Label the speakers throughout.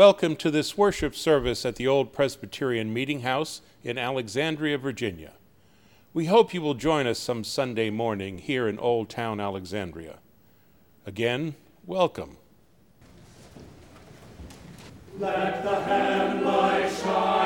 Speaker 1: Welcome to this worship service at the Old Presbyterian Meeting House in Alexandria, Virginia. We hope you will join us some Sunday morning here in Old Town Alexandria. Again, welcome.
Speaker 2: Let the headlight shine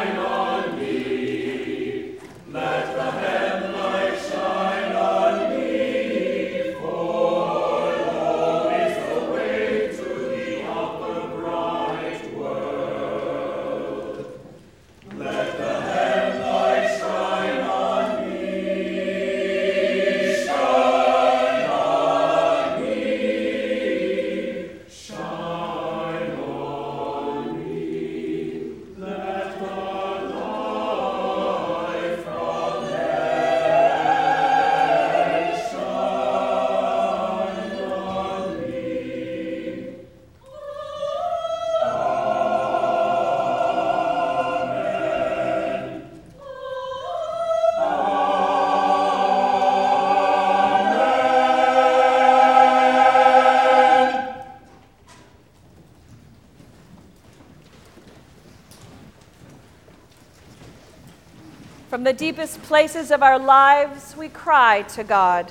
Speaker 2: From
Speaker 3: the deepest places of our lives, we cry to God.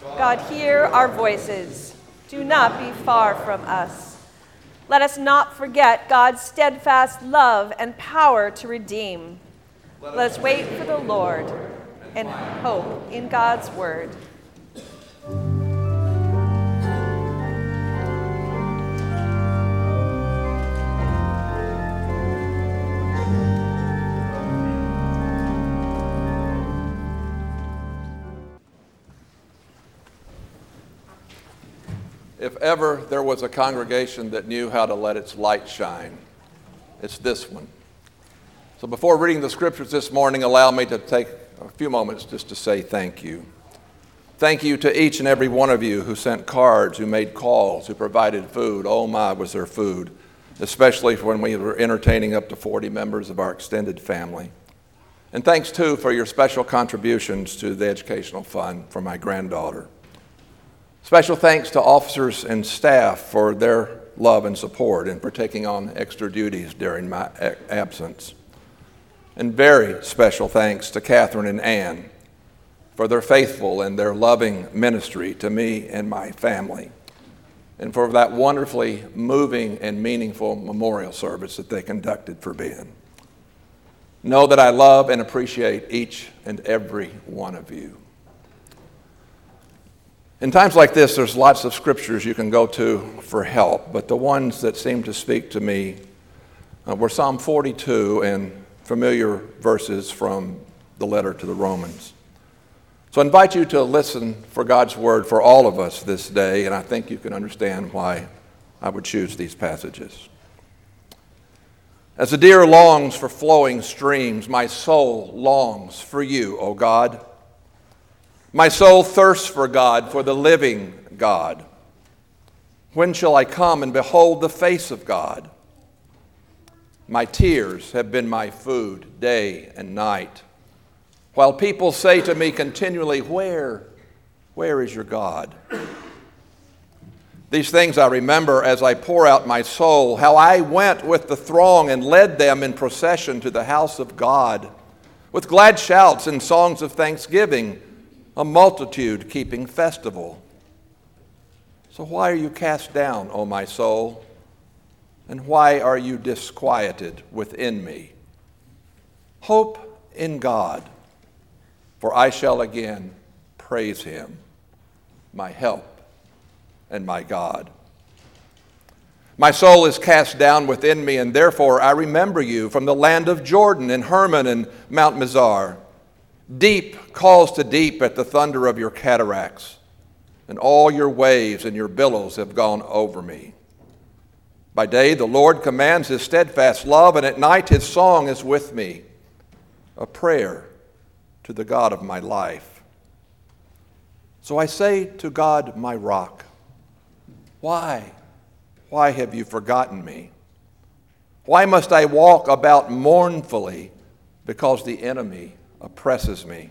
Speaker 3: God, hear our voices. Do not be far from us. Let us not forget God's steadfast love and power to redeem. Let us wait for the Lord and hope in God's word.
Speaker 4: Ever there was a congregation that knew how to let its light shine, it's this one. So before reading the scriptures this morning, allow me to take a few moments just to say thank you. Thank you to each and every one of you who sent cards, who made calls, who provided food. Oh my, was there food, especially when we were entertaining up to 40 members of our extended family. And thanks too for your special contributions to the educational fund for my granddaughter. Special thanks to officers and staff for their love and support and for taking on extra duties during my absence. And very special thanks to Catherine and Ann for their faithful and their loving ministry to me and my family, and for that wonderfully moving and meaningful memorial service that they conducted for Ben. Know that I love and appreciate each and every one of you. In times like this, there's lots of scriptures you can go to for help, but the ones that seem to speak to me uh, were Psalm 42 and familiar verses from the letter to the Romans. So I invite you to listen for God's word for all of us this day, and I think you can understand why I would choose these passages. As the deer longs for flowing streams, my soul longs for you, O God. My soul thirsts for God, for the living God. When shall I come and behold the face of God? My tears have been my food day and night. While people say to me continually, Where, where is your God? These things I remember as I pour out my soul, how I went with the throng and led them in procession to the house of God, with glad shouts and songs of thanksgiving, a multitude keeping festival. So why are you cast down, O my soul? And why are you disquieted within me? Hope in God, for I shall again praise him, my help and my God. My soul is cast down within me, and therefore I remember you from the land of Jordan and Hermon and Mount Mizar. Deep calls to deep at the thunder of your cataracts, and all your waves and your billows have gone over me. By day, the Lord commands his steadfast love, and at night, his song is with me, a prayer to the God of my life. So I say to God, my rock, why? Why have you forgotten me? Why must I walk about mournfully because the enemy oppresses me?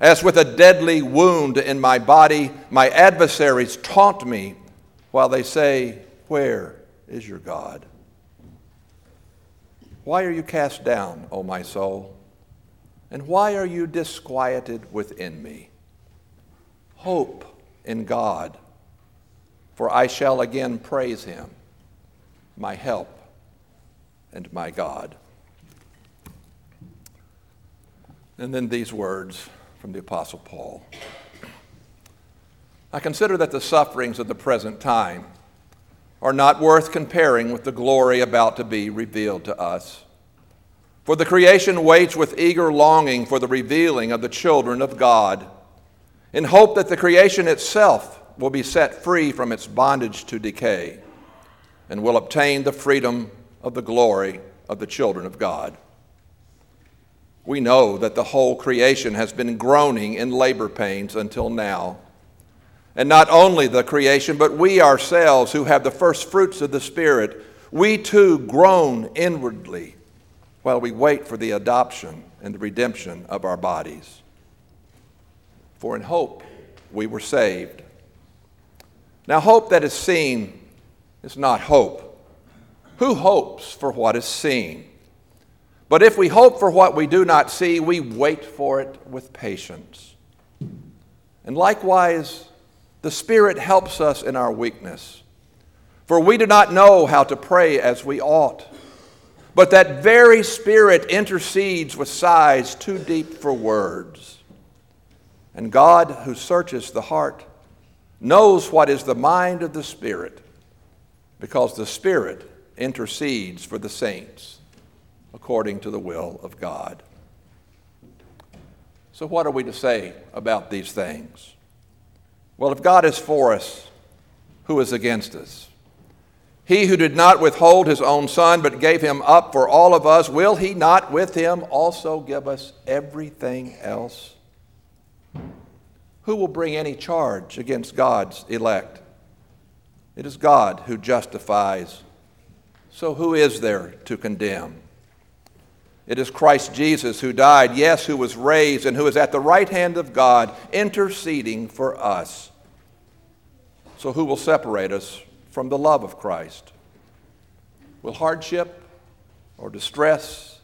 Speaker 4: As with a deadly wound in my body, my adversaries taunt me while they say, Where is your God? Why are you cast down, O my soul? And why are you disquieted within me? Hope in God, for I shall again praise him, my help and my God. And then these words from the Apostle Paul I consider that the sufferings of the present time are not worth comparing with the glory about to be revealed to us. For the creation waits with eager longing for the revealing of the children of God, in hope that the creation itself will be set free from its bondage to decay and will obtain the freedom of the glory of the children of God. We know that the whole creation has been groaning in labor pains until now. And not only the creation, but we ourselves who have the first fruits of the Spirit, we too groan inwardly while we wait for the adoption and the redemption of our bodies. For in hope we were saved. Now, hope that is seen is not hope. Who hopes for what is seen? But if we hope for what we do not see, we wait for it with patience. And likewise, the Spirit helps us in our weakness. For we do not know how to pray as we ought. But that very Spirit intercedes with sighs too deep for words. And God, who searches the heart, knows what is the mind of the Spirit, because the Spirit intercedes for the saints according to the will of God. So, what are we to say about these things? Well, if God is for us, who is against us? He who did not withhold his own son, but gave him up for all of us, will he not with him also give us everything else? Who will bring any charge against God's elect? It is God who justifies. So who is there to condemn? It is Christ Jesus who died, yes, who was raised, and who is at the right hand of God, interceding for us. So who will separate us from the love of Christ? Will hardship or distress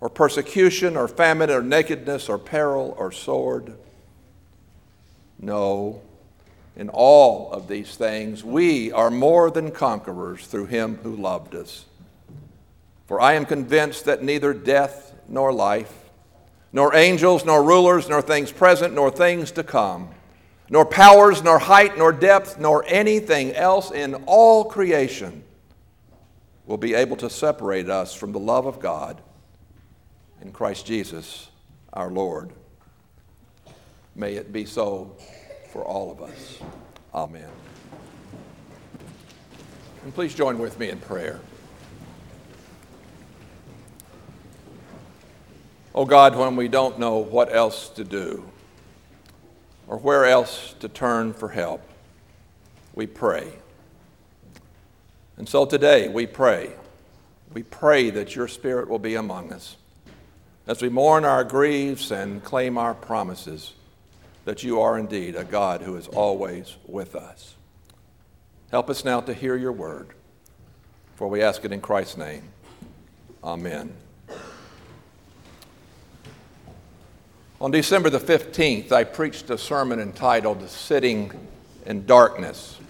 Speaker 4: or persecution or famine or nakedness or peril or sword? No. In all of these things, we are more than conquerors through him who loved us. For I am convinced that neither death nor life, nor angels, nor rulers, nor things present, nor things to come, nor powers, nor height, nor depth, nor anything else in all creation will be able to separate us from the love of God in Christ Jesus our Lord. May it be so for all of us. Amen. And please join with me in prayer. Oh God, when we don't know what else to do or where else to turn for help, we pray. And so today we pray. We pray that your Spirit will be among us as we mourn our griefs and claim our promises that you are indeed a God who is always with us. Help us now to hear your word, for we ask it in Christ's name. Amen. On December the 15th, I preached a sermon entitled Sitting in Darkness.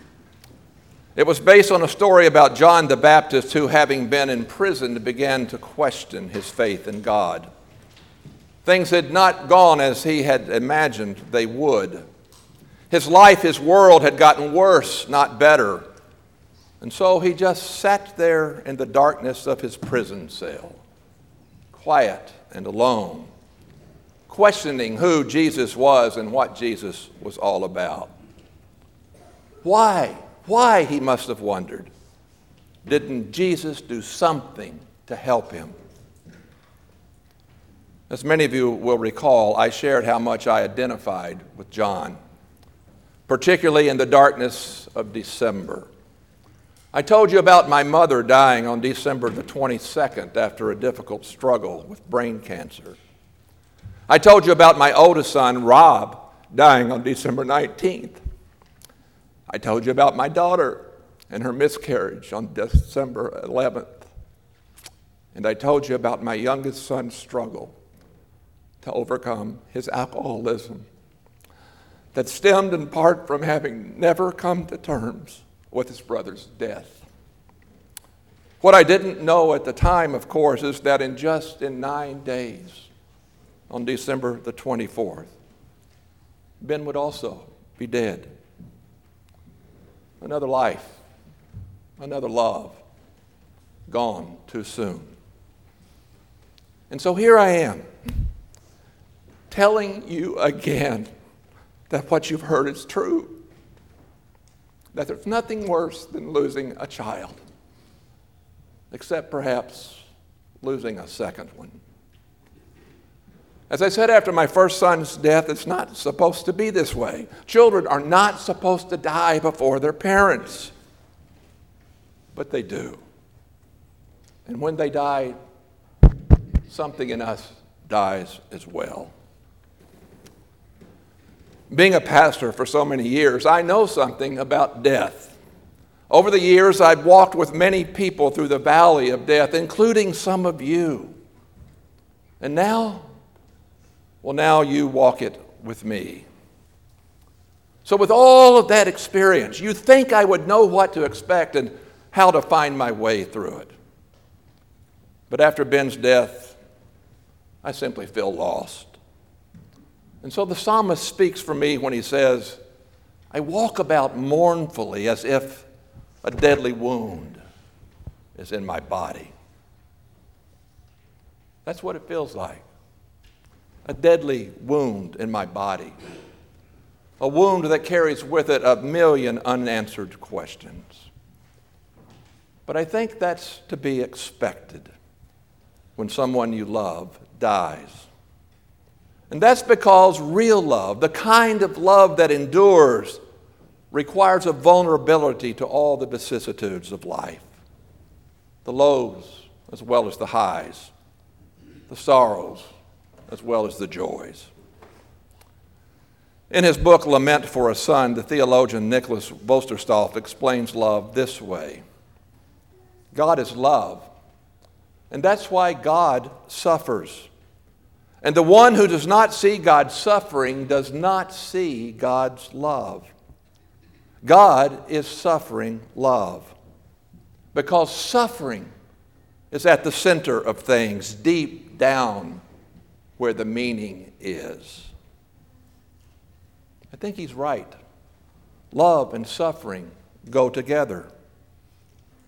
Speaker 4: It was based on a story about John the Baptist who, having been imprisoned, began to question his faith in God. Things had not gone as he had imagined they would. His life, his world had gotten worse, not better. And so he just sat there in the darkness of his prison cell, quiet and alone questioning who Jesus was and what Jesus was all about. Why? Why, he must have wondered. Didn't Jesus do something to help him? As many of you will recall, I shared how much I identified with John, particularly in the darkness of December. I told you about my mother dying on December the 22nd after a difficult struggle with brain cancer. I told you about my oldest son, Rob, dying on December 19th. I told you about my daughter and her miscarriage on December 11th. And I told you about my youngest son's struggle to overcome his alcoholism that stemmed in part from having never come to terms with his brother's death. What I didn't know at the time, of course, is that in just in nine days, on December the 24th, Ben would also be dead. Another life, another love, gone too soon. And so here I am, telling you again that what you've heard is true. That there's nothing worse than losing a child, except perhaps losing a second one. As I said after my first son's death, it's not supposed to be this way. Children are not supposed to die before their parents, but they do. And when they die, something in us dies as well. Being a pastor for so many years, I know something about death. Over the years, I've walked with many people through the valley of death, including some of you. And now, well, now you walk it with me. So, with all of that experience, you think I would know what to expect and how to find my way through it. But after Ben's death, I simply feel lost. And so the psalmist speaks for me when he says, I walk about mournfully as if a deadly wound is in my body. That's what it feels like a deadly wound in my body, a wound that carries with it a million unanswered questions. But I think that's to be expected when someone you love dies. And that's because real love, the kind of love that endures, requires a vulnerability to all the vicissitudes of life the lows as well as the highs, the sorrows as well as the joys. In his book, Lament for a Son, the theologian Nicholas Wolterstorff explains love this way God is love, and that's why God suffers. And the one who does not see God's suffering does not see God's love. God is suffering love because suffering is at the center of things, deep down where the meaning is. I think he's right. Love and suffering go together.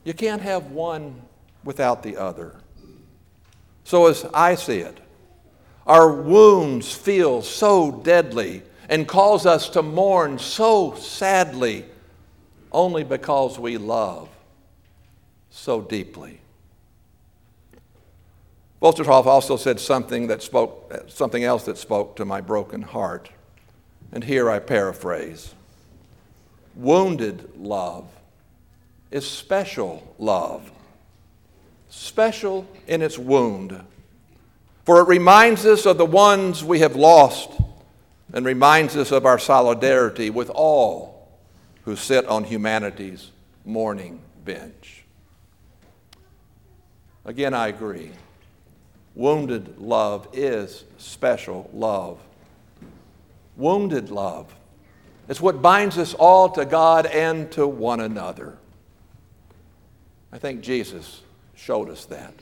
Speaker 4: You can't have one without the other. So, as I see it, our wounds feel so deadly and cause us to mourn so sadly only because we love so deeply. Wolterstorff also said something that spoke something else that spoke to my broken heart. And here I paraphrase. Wounded love is special love. Special in its wound for it reminds us of the ones we have lost and reminds us of our solidarity with all who sit on humanity's mourning bench. Again, I agree. Wounded love is special love. Wounded love is what binds us all to God and to one another. I think Jesus showed us that.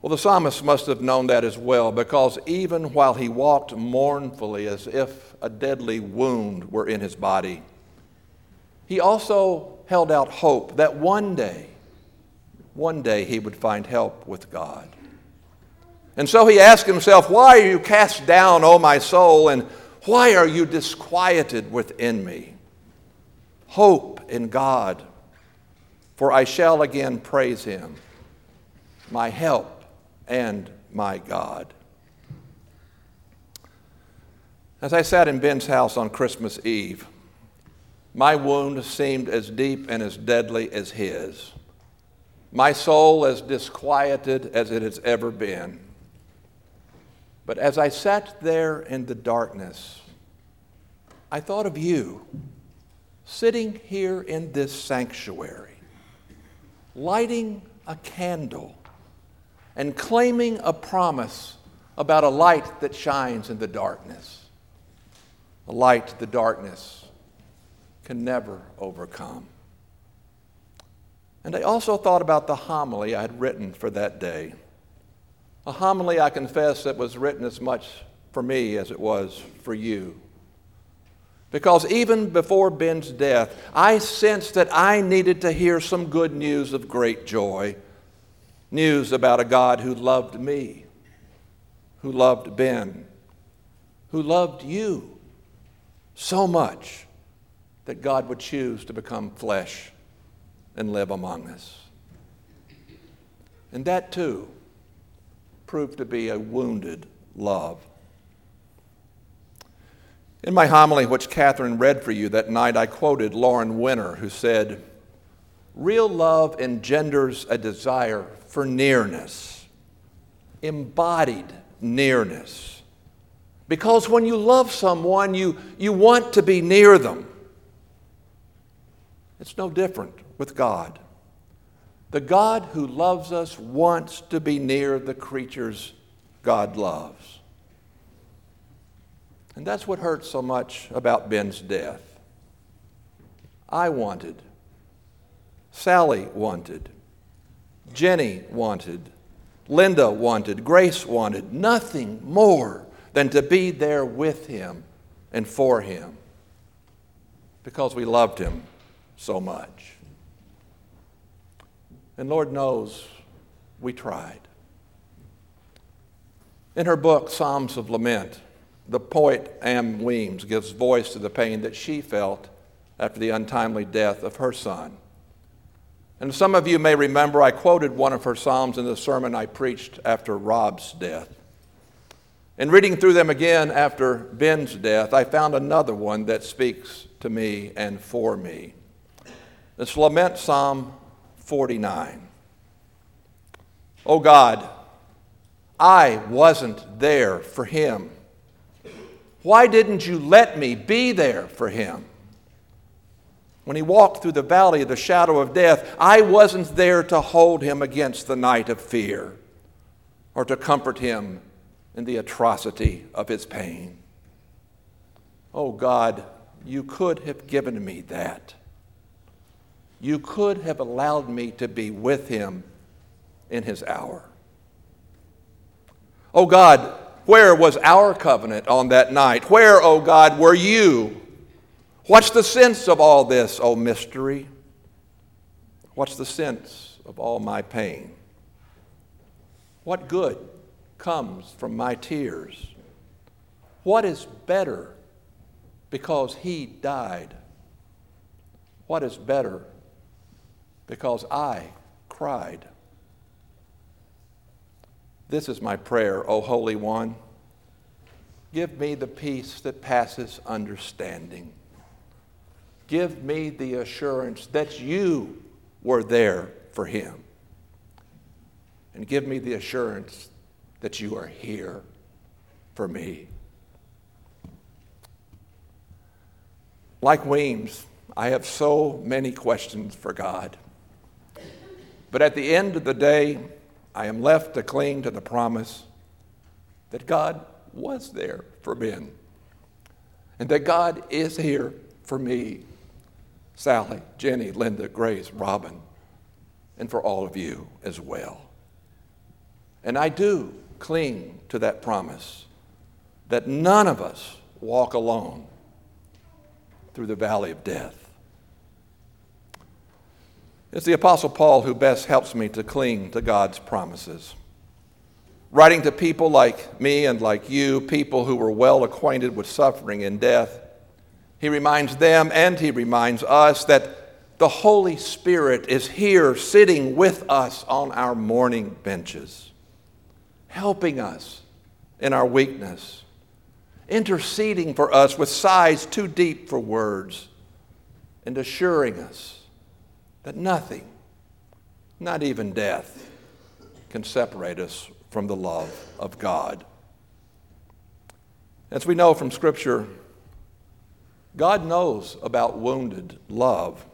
Speaker 4: Well, the psalmist must have known that as well, because even while he walked mournfully as if a deadly wound were in his body, he also held out hope that one day, one day he would find help with God. And so he asked himself, Why are you cast down, O my soul, and why are you disquieted within me? Hope in God, for I shall again praise him, my help and my God. As I sat in Ben's house on Christmas Eve, my wound seemed as deep and as deadly as his, my soul as disquieted as it has ever been. But as I sat there in the darkness, I thought of you sitting here in this sanctuary, lighting a candle and claiming a promise about a light that shines in the darkness, a light the darkness can never overcome. And I also thought about the homily I had written for that day. A homily, I confess, that was written as much for me as it was for you. Because even before Ben's death, I sensed that I needed to hear some good news of great joy. News about a God who loved me, who loved Ben, who loved you so much that God would choose to become flesh and live among us. And that too proved to be a wounded love. In my homily, which Catherine read for you that night, I quoted Lauren Winner, who said, Real love engenders a desire for nearness, embodied nearness. Because when you love someone, you, you want to be near them. It's no different with God. The God who loves us wants to be near the creatures God loves. And that's what hurts so much about Ben's death. I wanted, Sally wanted, Jenny wanted, Linda wanted, Grace wanted nothing more than to be there with him and for him because we loved him so much. And Lord knows we tried. In her book, Psalms of Lament, the poet Ann Weems gives voice to the pain that she felt after the untimely death of her son. And some of you may remember I quoted one of her Psalms in the sermon I preached after Rob's death. In reading through them again after Ben's death, I found another one that speaks to me and for me. It's Lament Psalm 49. Oh God, I wasn't there for him. Why didn't you let me be there for him? When he walked through the valley of the shadow of death, I wasn't there to hold him against the night of fear or to comfort him in the atrocity of his pain. Oh God, you could have given me that you could have allowed me to be with him in his hour. Oh God, where was our covenant on that night? Where, oh God, were you? What's the sense of all this, oh mystery? What's the sense of all my pain? What good comes from my tears? What is better because he died? What is better because I cried. This is my prayer, O Holy One. Give me the peace that passes understanding. Give me the assurance that you were there for him. And give me the assurance that you are here for me. Like Weems, I have so many questions for God. But at the end of the day, I am left to cling to the promise that God was there for Ben and that God is here for me, Sally, Jenny, Linda, Grace, Robin, and for all of you as well. And I do cling to that promise that none of us walk alone through the valley of death. It's the Apostle Paul who best helps me to cling to God's promises. Writing to people like me and like you, people who were well acquainted with suffering and death, he reminds them and he reminds us that the Holy Spirit is here sitting with us on our mourning benches, helping us in our weakness, interceding for us with sighs too deep for words, and assuring us that nothing, not even death, can separate us from the love of God. As we know from Scripture, God knows about wounded love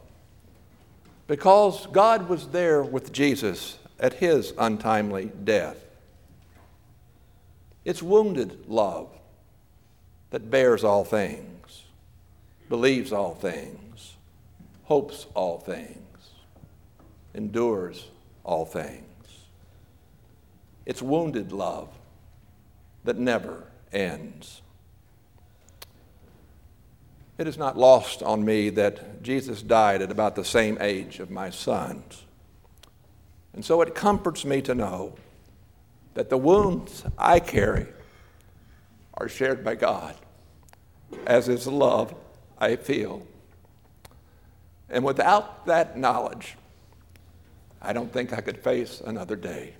Speaker 4: because God was there with Jesus at his untimely death. It's wounded love that bears all things, believes all things, hopes all things, endures all things. It's wounded love that never ends. It is not lost on me that Jesus died at about the same age of my sons. And so it comforts me to know that the wounds I carry are shared by God, as is the love I feel. And without that knowledge, I don't think I could face another day.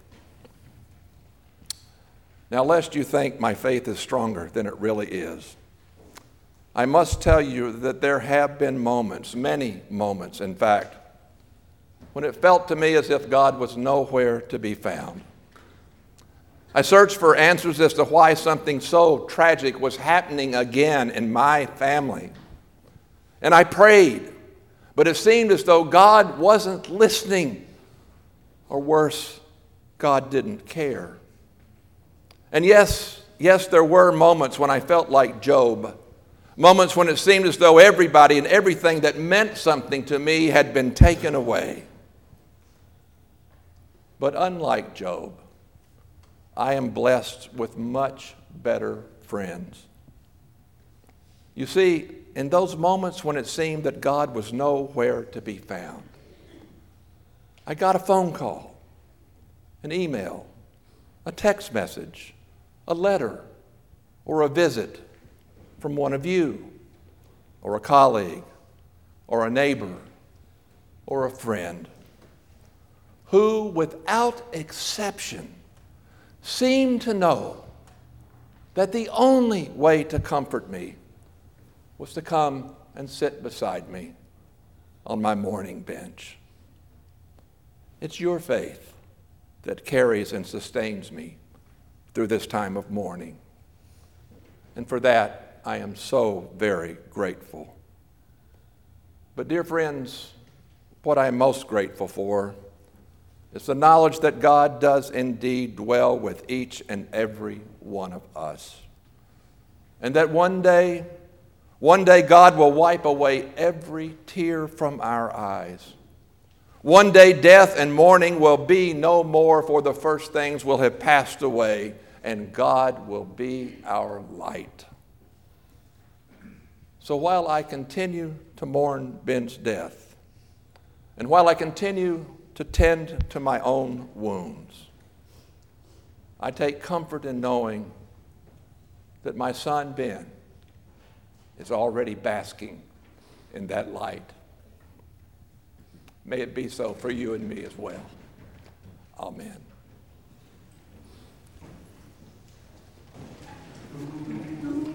Speaker 4: Now, lest you think my faith is stronger than it really is, I must tell you that there have been moments, many moments, in fact, when it felt to me as if God was nowhere to be found. I searched for answers as to why something so tragic was happening again in my family. And I prayed, but it seemed as though God wasn't listening, or worse, God didn't care. And yes, yes, there were moments when I felt like Job. Moments when it seemed as though everybody and everything that meant something to me had been taken away. But unlike Job, I am blessed with much better friends. You see, in those moments when it seemed that God was nowhere to be found, I got a phone call, an email, a text message, a letter, or a visit from one of you, or a colleague, or a neighbor, or a friend, who, without exception, seemed to know that the only way to comfort me was to come and sit beside me on my mourning bench. It's your faith that carries and sustains me through this time of mourning. And for that, I am so very grateful. But, dear friends, what I am most grateful for is the knowledge that God does indeed dwell with each and every one of us. And that one day, one day God will wipe away every tear from our eyes. One day death and mourning will be no more, for the first things will have passed away and God will be our light. So while I continue to mourn Ben's death, and while I continue to tend to my own wounds, I take comfort in knowing that my son Ben is already basking in that light. May it be so for you and me as well. Amen.
Speaker 2: Who